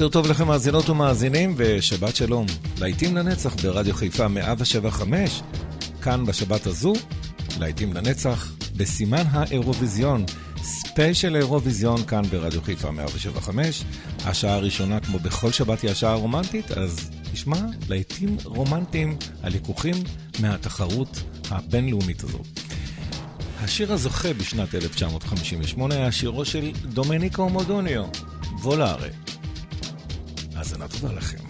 בוקר טוב לכם מאזינות ומאזינים, ושבת שלום. להיטים לנצח ברדיו חיפה 175, כאן בשבת הזו, להיטים לנצח בסימן האירוויזיון, ספיישל אירוויזיון כאן ברדיו חיפה 175. השעה הראשונה, כמו בכל שבת, היא השעה הרומנטית, אז נשמע להיטים רומנטיים הלקוחים מהתחרות הבינלאומית הזו. השיר הזוכה בשנת 1958 היה שירו של דומניקו מודוניו, וולארה. האזנה טובה לכם.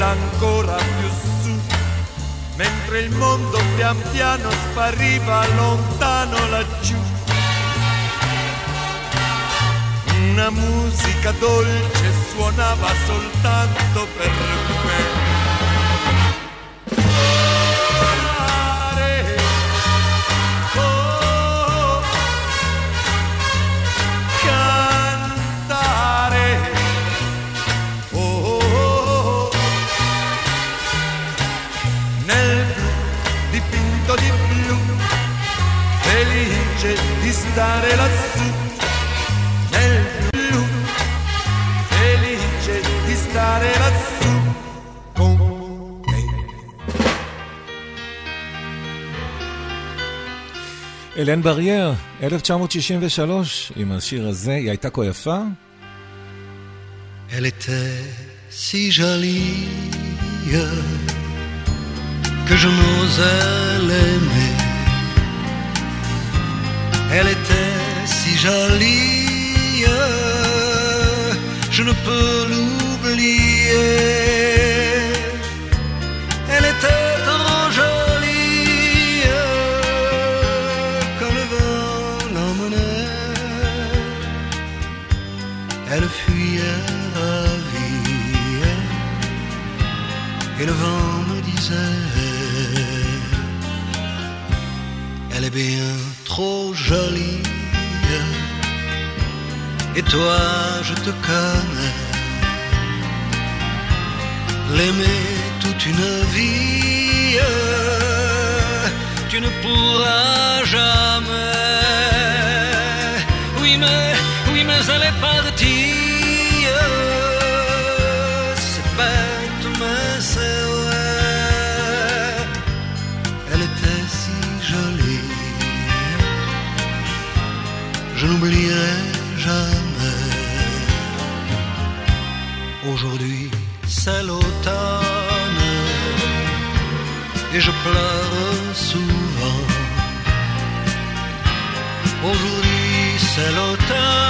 Ed ancora più su, mentre il mondo pian piano spariva lontano laggiù. Una musica dolce suonava soltanto per me. Stare lassù. Nel blu, felice di stare lassù con me. אלן ברייר, 1963, עם השיר הזה, היא הייתה כה יפה? Elle était si jolie que je n'osais l'aimer. Elle était si jolie, je ne peux l'oublier. Elle était trop jolie quand le vent l'emmenait. Elle fuyait ravie et le vent me disait Elle est bien trop jolie. Et toi je te connais. L'aimer toute une vie. Tu ne pourras jamais. Oui mais, oui mais elle est partie n'oublierai jamais. Aujourd'hui c'est l'automne. Et je pleure souvent. Aujourd'hui c'est l'automne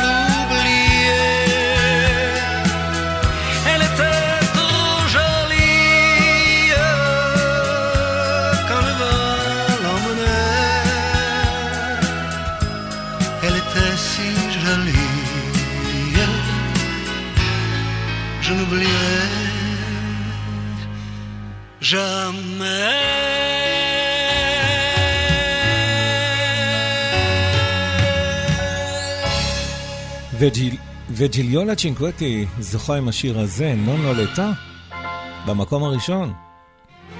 jamais. וג'יליולה צ'ינקווטי זוכה עם השיר הזה, נונו נולטה, לא במקום הראשון.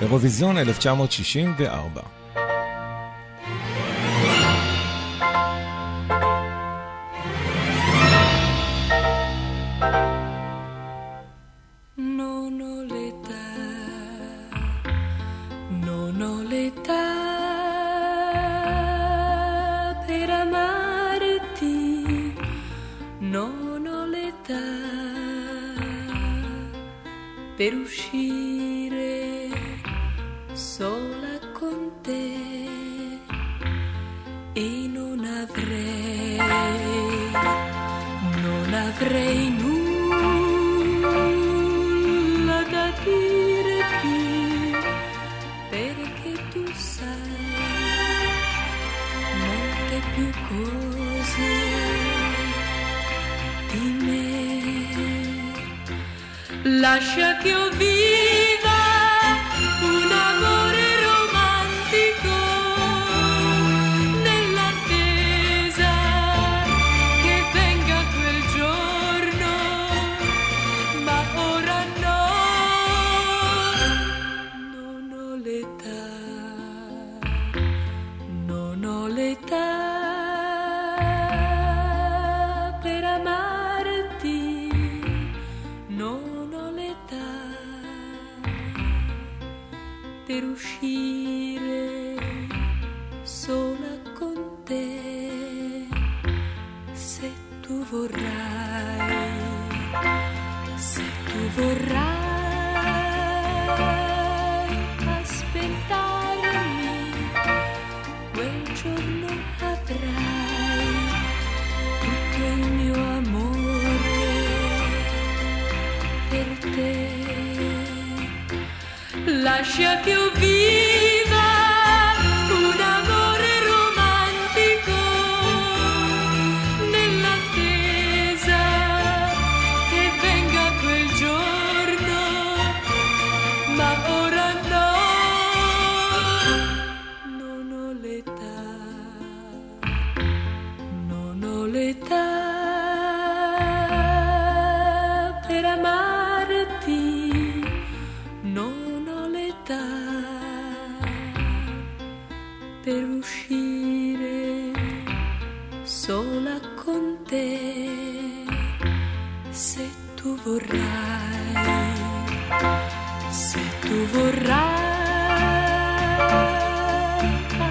אירוויזיון 1964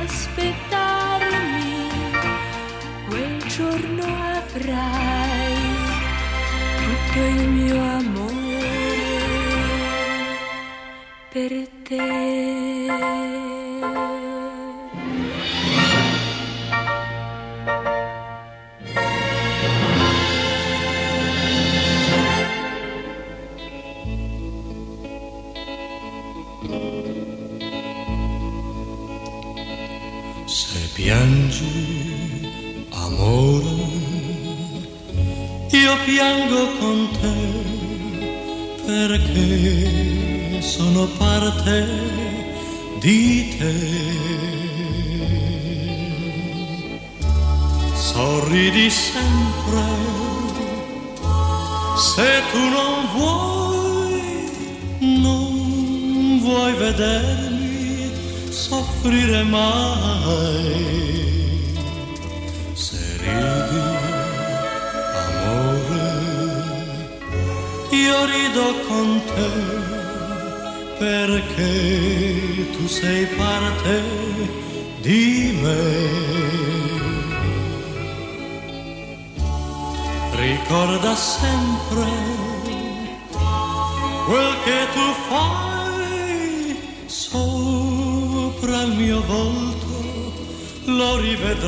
Aspettarmi, quel giorno avrai tutto il mio amore.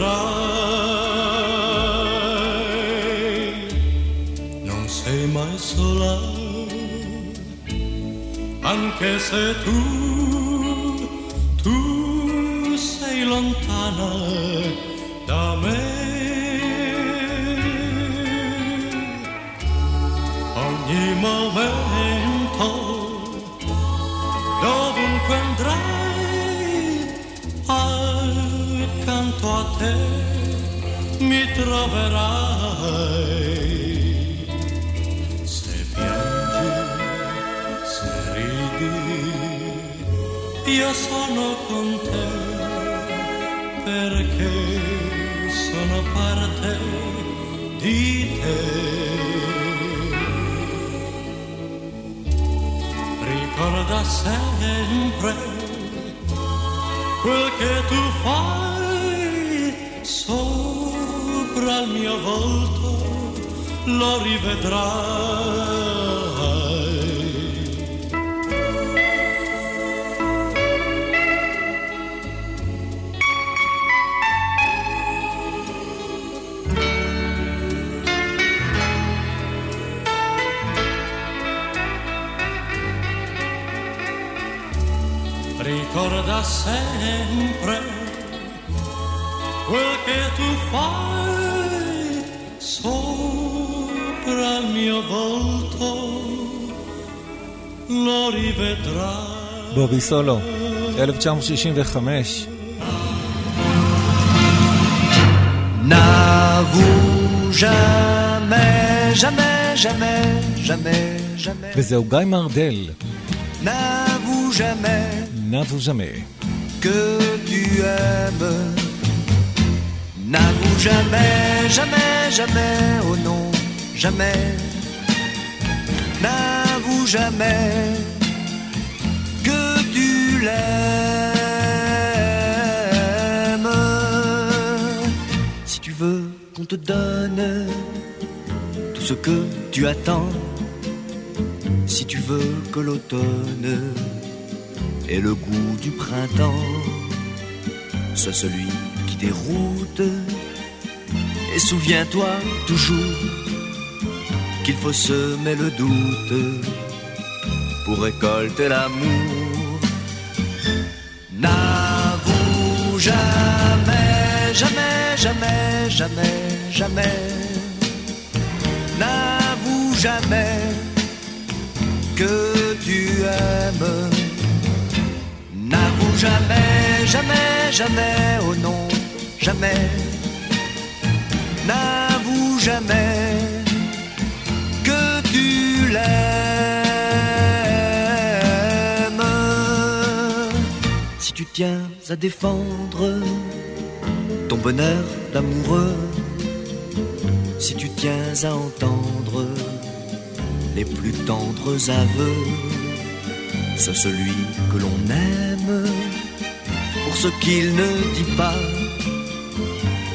Rivedrai. Non sei mai sola, anche se tu, tu sei lontana da me. Ogni momento, dovunque andrai, troverai. Se piangi, se ridi, io sono con te perché sono parte di te. Ricorda sempre quel che tu fai mio volto, lo rivedrai. Ricorda sempre quel che tu fai בובי סולו, 1965. N'avoue jamais, jamais, jamais, jamais, jamais. וזהו גיא מרדל, N'avoue jamais נבו ז'מה. que tu aimes. N'avoue jamais, jamais, jamais, oh non, jamais. Jamais que tu l'aimes. Si tu veux qu'on te donne tout ce que tu attends, si tu veux que l'automne et le goût du printemps soit celui qui déroute. Et souviens-toi toujours qu'il faut semer le doute pour récolter l'amour. N'avoue jamais, jamais, jamais, jamais, jamais. N'avoue jamais que tu aimes. N'avoue jamais, jamais, jamais, oh non, jamais. N'avoue jamais que tu l'aimes. Si tu tiens à défendre ton bonheur d'amoureux, si tu tiens à entendre les plus tendres aveux, c'est celui que l'on aime pour ce qu'il ne dit pas,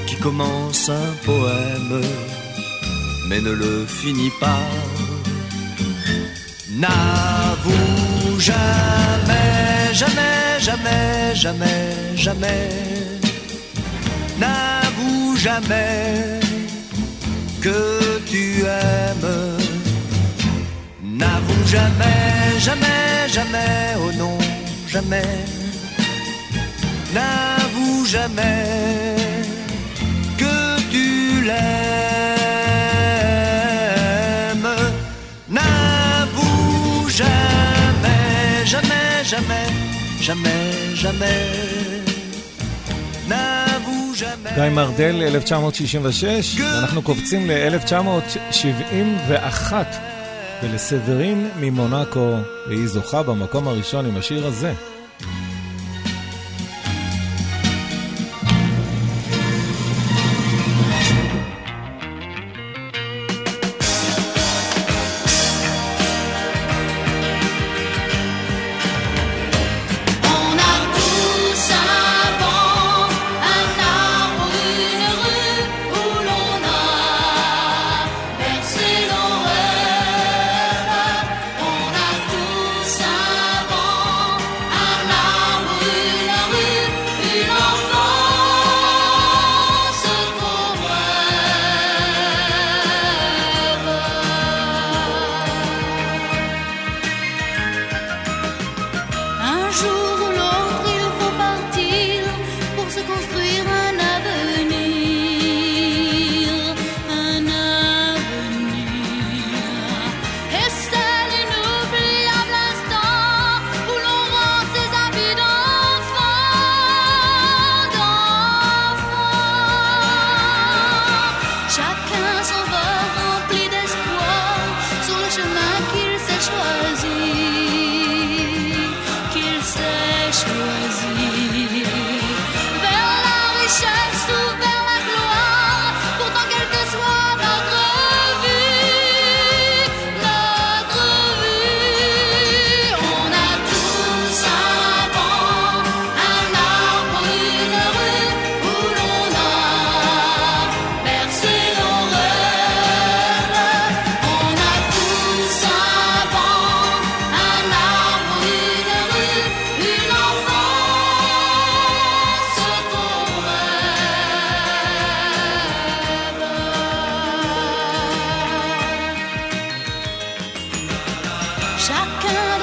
qui commence un poème mais ne le finit pas. N'avoue jamais, jamais, jamais, jamais, jamais. N'avoue jamais que tu aimes. N'avoue jamais, jamais, jamais, oh non, jamais. N'avoue jamais que tu l'aimes. N'avoue jamais, jamais, jamais, jamais, jamais. גיא מרדל, 1966, ואנחנו קופצים ל-1971 ולסברין ממונקו, והיא זוכה במקום הראשון עם השיר הזה. Chacun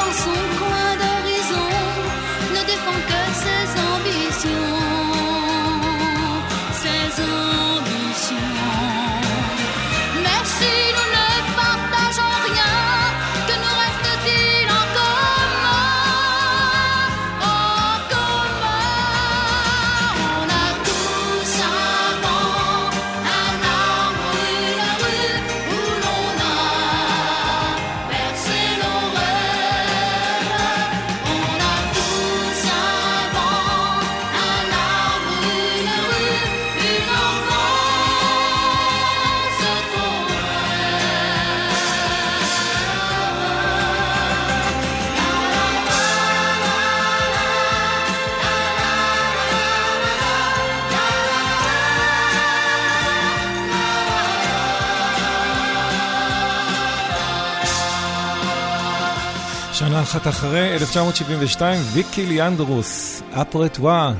אחת אחרי, 1972, ויקי ליאנדרוס, אפרטווה.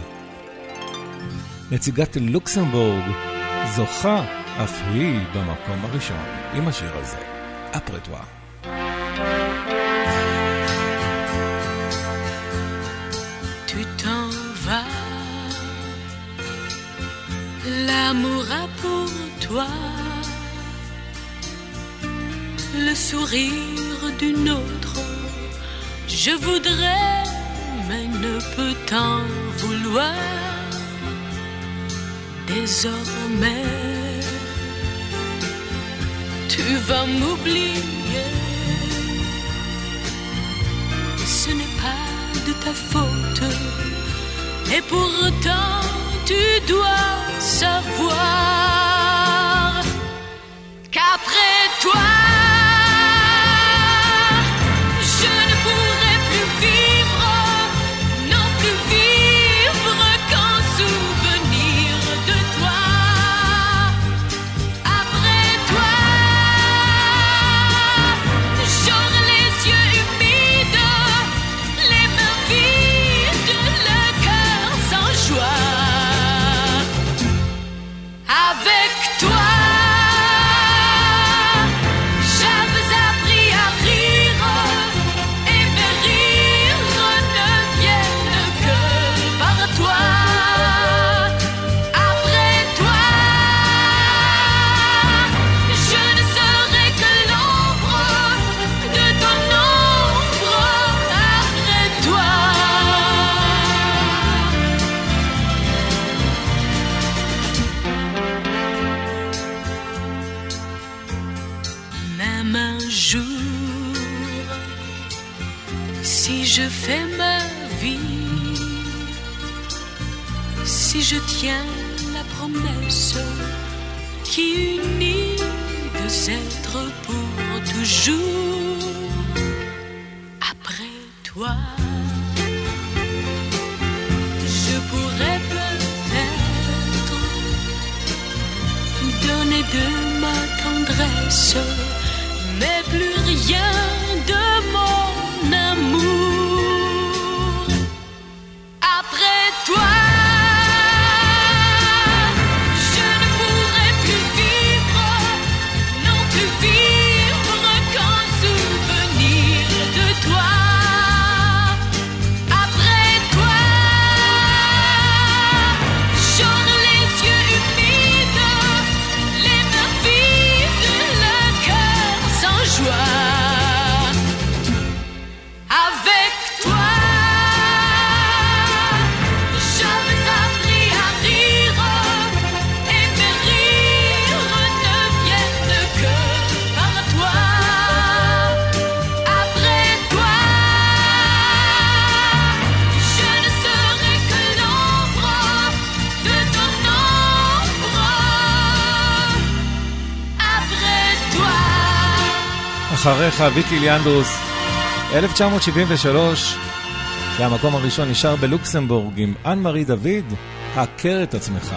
נציגת לוקסמבורג, זוכה אף היא במקום הראשון עם השיר הזה, אפרטווה. L'amour a pour toi le sourire d'une autre je voudrais, mais ne peux t'en vouloir. Désormais, tu vas m'oublier. Ce n'est pas de ta faute. Et pourtant, tu dois savoir qu'après toi, Être pour toujours après toi. Je pourrais peut-être donner de ma tendresse, mais plus rien. אחריך ויקי ליאנדרוס, 1973, והמקום הראשון נשאר בלוקסמבורג עם אנ מארי דוד, הכר את עצמך.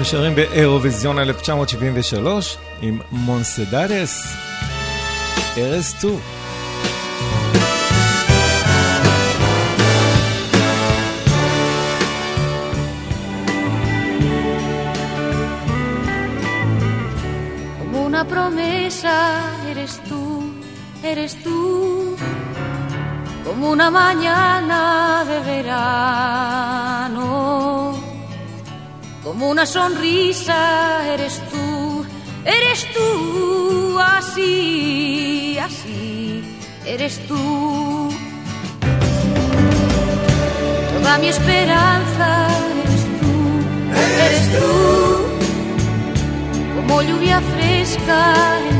נשארים באירוויזיון 1973 עם מונסדדס, ארז טו. Una promesa eres tú, eres tú, como una mañana de verano. Como una sonrisa eres tú, eres tú así, así, eres tú. Toda mi esperanza eres tú, eres tú. Como lluvia fresca. En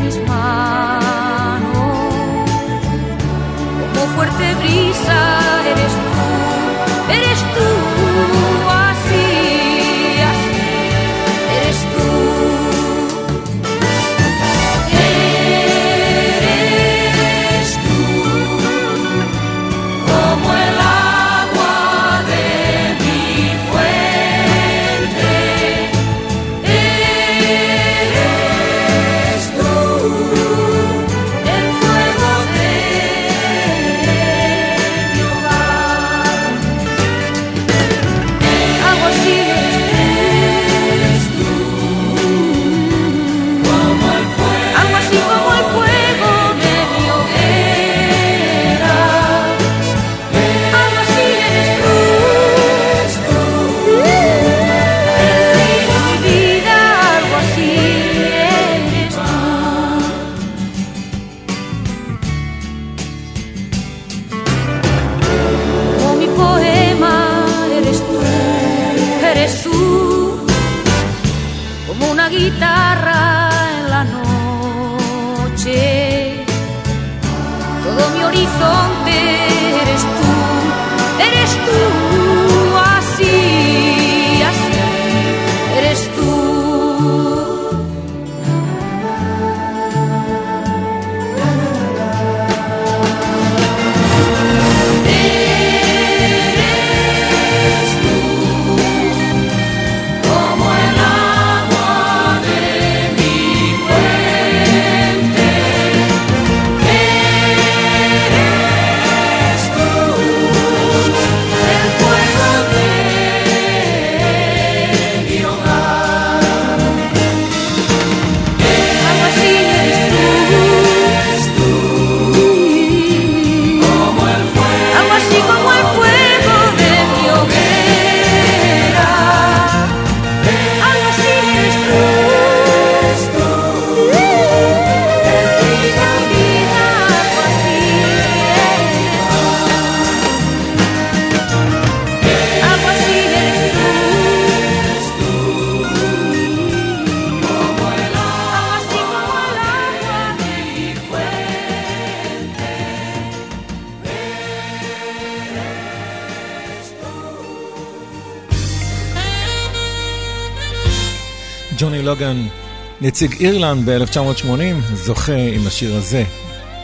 נציג אירלנד ב-1980, זוכה עם השיר הזה,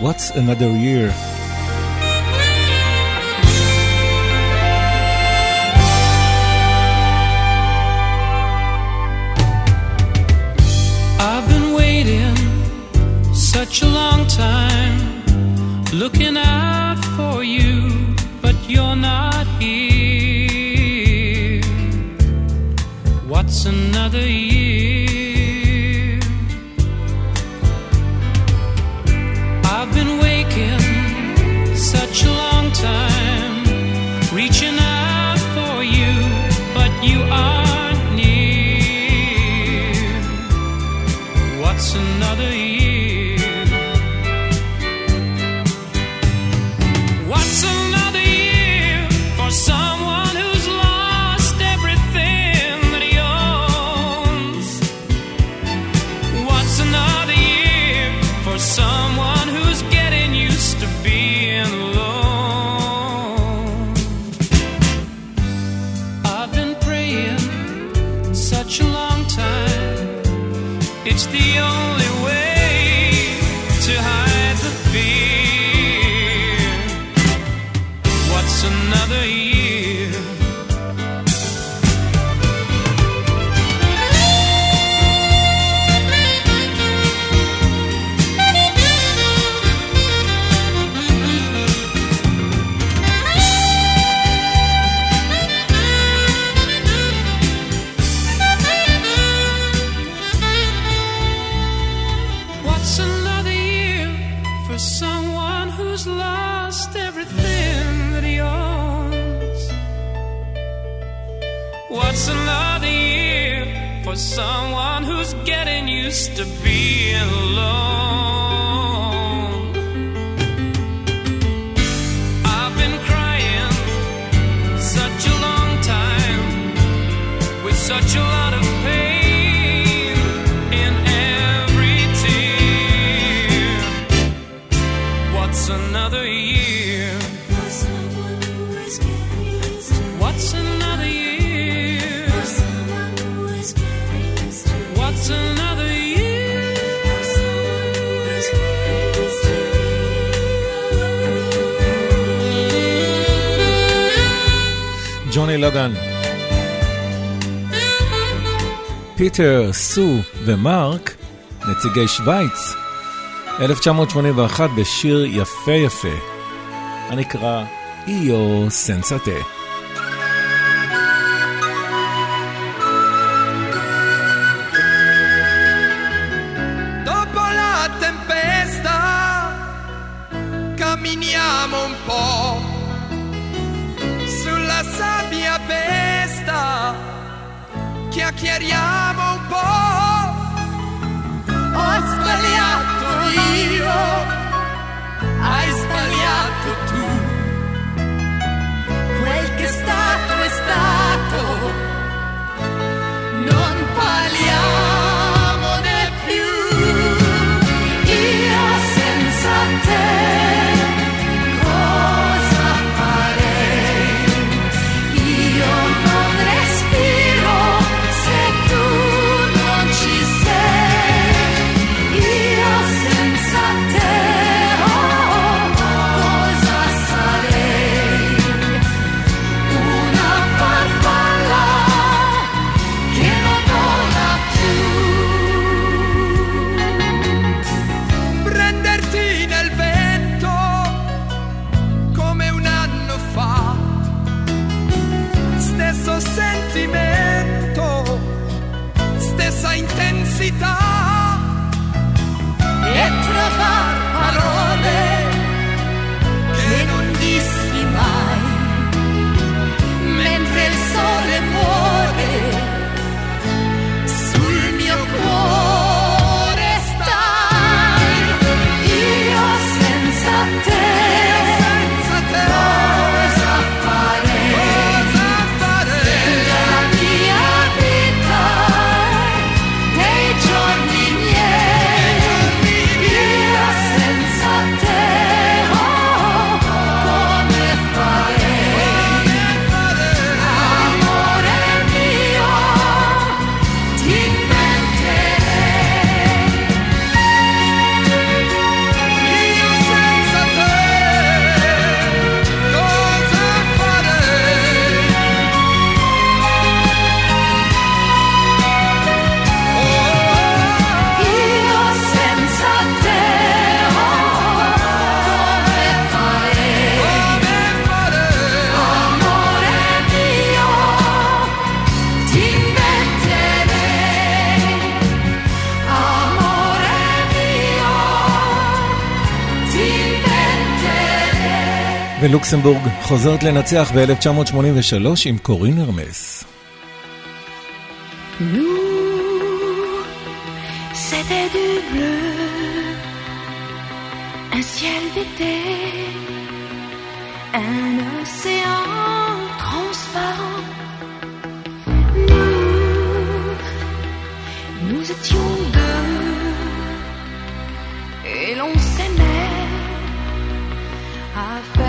What's Another Year. such a long time looking out for you, but you're not here. What's another year? לוגן. פיטר, סו ומרק, נציגי שווייץ, 1981 בשיר יפה יפה, הנקרא איו סנסטה. מלוקסמבורג חוזרת לנצח ב-1983 עם קורין הרמס. C'était du bleu, un ciel d'été, un océan transparent. Nous, nous étions deux, et l'on s'aimait à.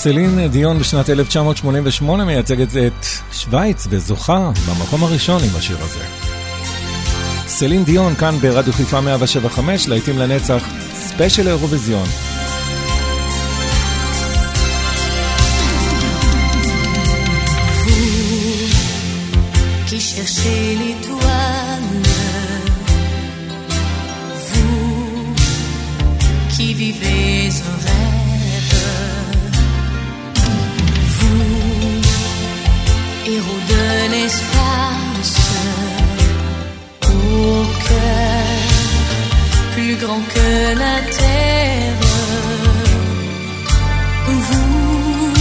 סלין דיון בשנת 1988 מייצגת את שווייץ וזוכה במקום הראשון עם השיר הזה. סלין דיון כאן ברדיו חיפה 175, להיטים לנצח, ספיישל אירוויזיון. vous qui vivez en rêve. héros de l'espace, au cœur plus grand que la terre. Vous,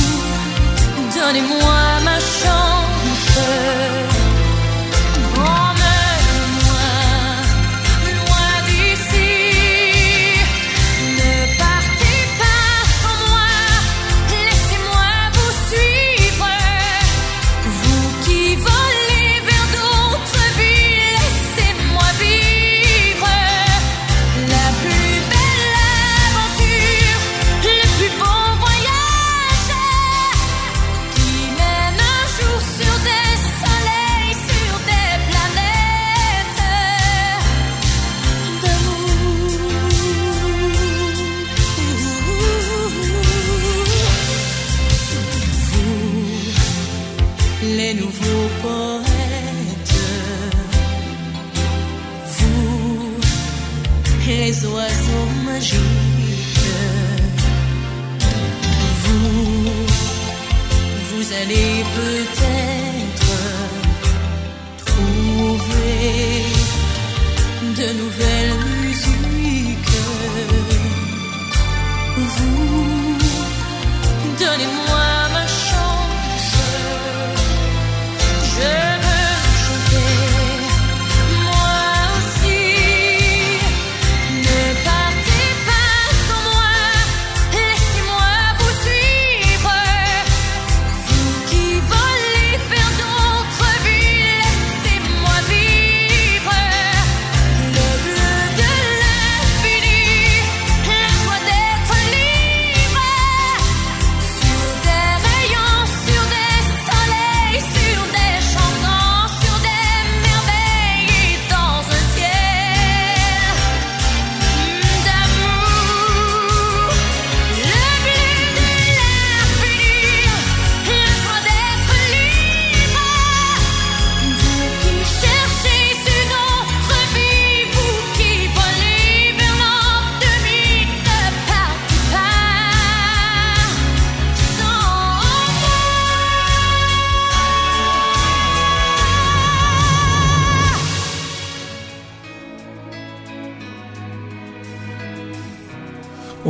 donnez-moi ma chance.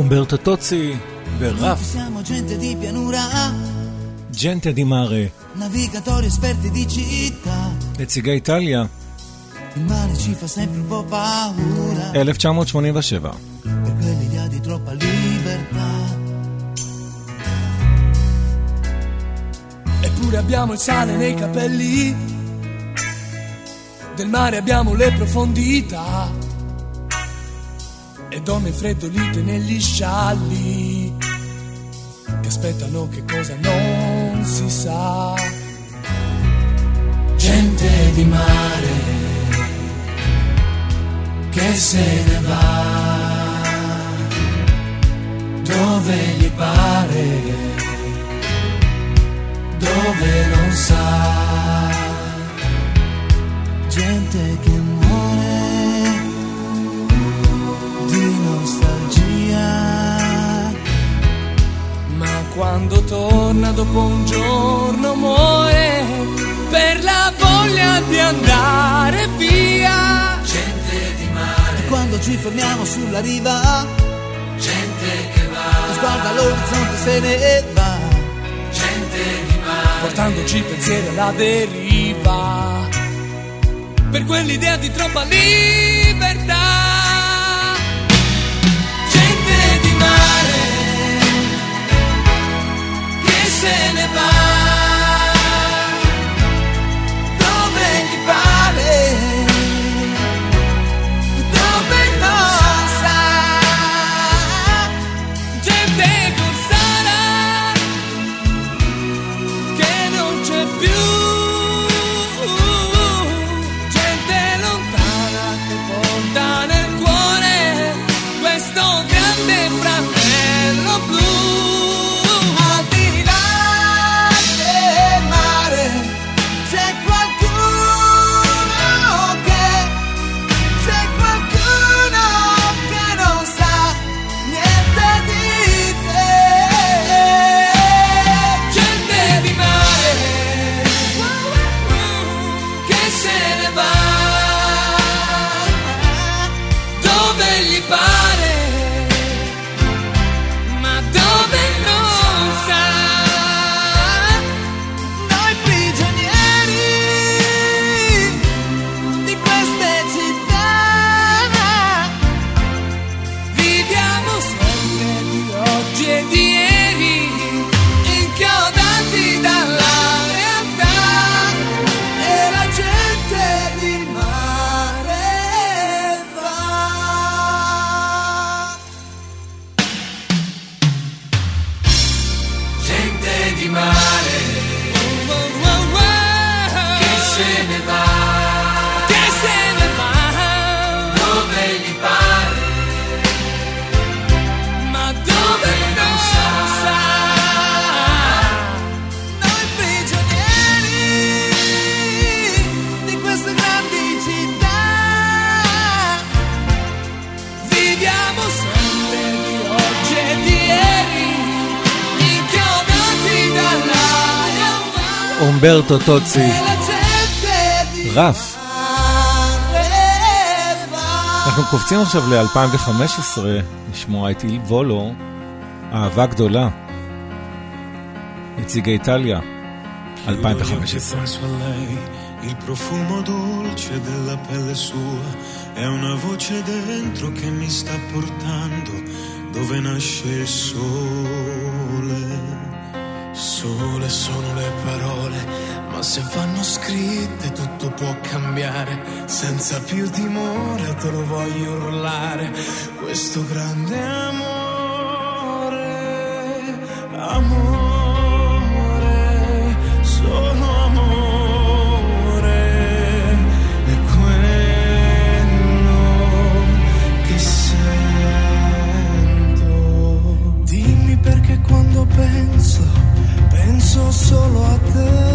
אומברטו טוצי ורף. ג'נטה די מארה. נציגי איטליה. 1987. Eppure abbiamo il sale nei capelli, del mare abbiamo le profondità e donne freddolite negli scialli che aspettano che cosa non si sa. Gente di mare che se ne va dove gli pare, dove non sa. Gente che muore di nostalgia. Ma quando torna dopo un giorno muore per la voglia di andare via. Gente di mare. E quando ci fermiamo sulla riva, gente che va. Lo sguardo all'orizzonte se ne va. Gente di mare. Portandoci pensieri alla deriva. Per quell'idea di troppa libertà. אומברטו טוצי, E רף. אנחנו קופצים עכשיו ל-2015, לשמוע את איל וולו, אהבה גדולה. נציג איטליה, 2015. Penso a lei, il profumo dolce della pelle sua, è una voce dentro che mi sta portando dove nasce il sole. Sole sono le parole, ma se vanno scritte tutto può cambiare. Senza più timore te lo voglio urlare. Questo grande amore, amore, solo amore. È quello che sento. Dimmi perché quando penso solo a te.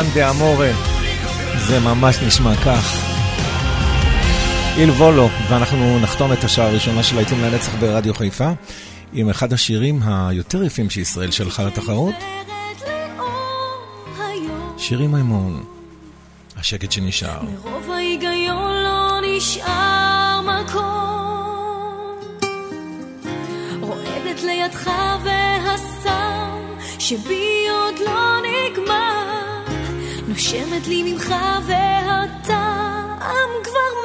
גרנדה אמורה. זה ממש נשמע כך. איל וולו, ואנחנו נחתום את השעה הראשונה של להיטים לנצח ברדיו חיפה עם אחד השירים היותר יפים שישראל שלחה לתחרות. שירי מימון, השקט שנשאר. מרוב ההיגיון לא נשאר מקום. רועדת לידך והסם שבי עוד לא נגמר. נושמת לי ממך והטעם כבר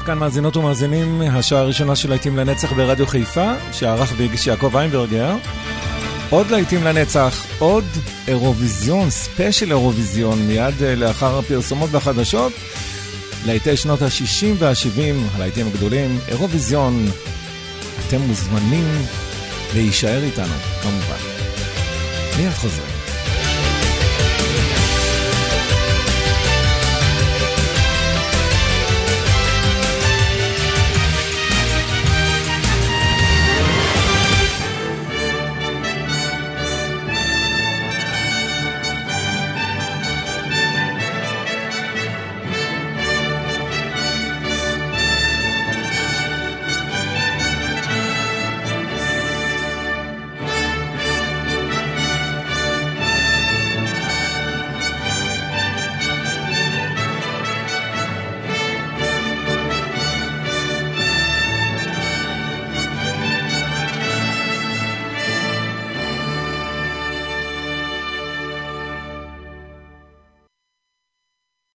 ועד כאן מאזינות ומאזינים, השעה הראשונה של להיטים לנצח ברדיו חיפה, שערך והגיש יעקב איינברגר. עוד להיטים לנצח, עוד אירוויזיון, ספיישל אירוויזיון, מיד אה, לאחר הפרסומות והחדשות. להיטי שנות ה-60 וה-70, הלהיטים הגדולים, אירוויזיון. אתם מוזמנים להישאר איתנו, כמובן. מיד חוזרים.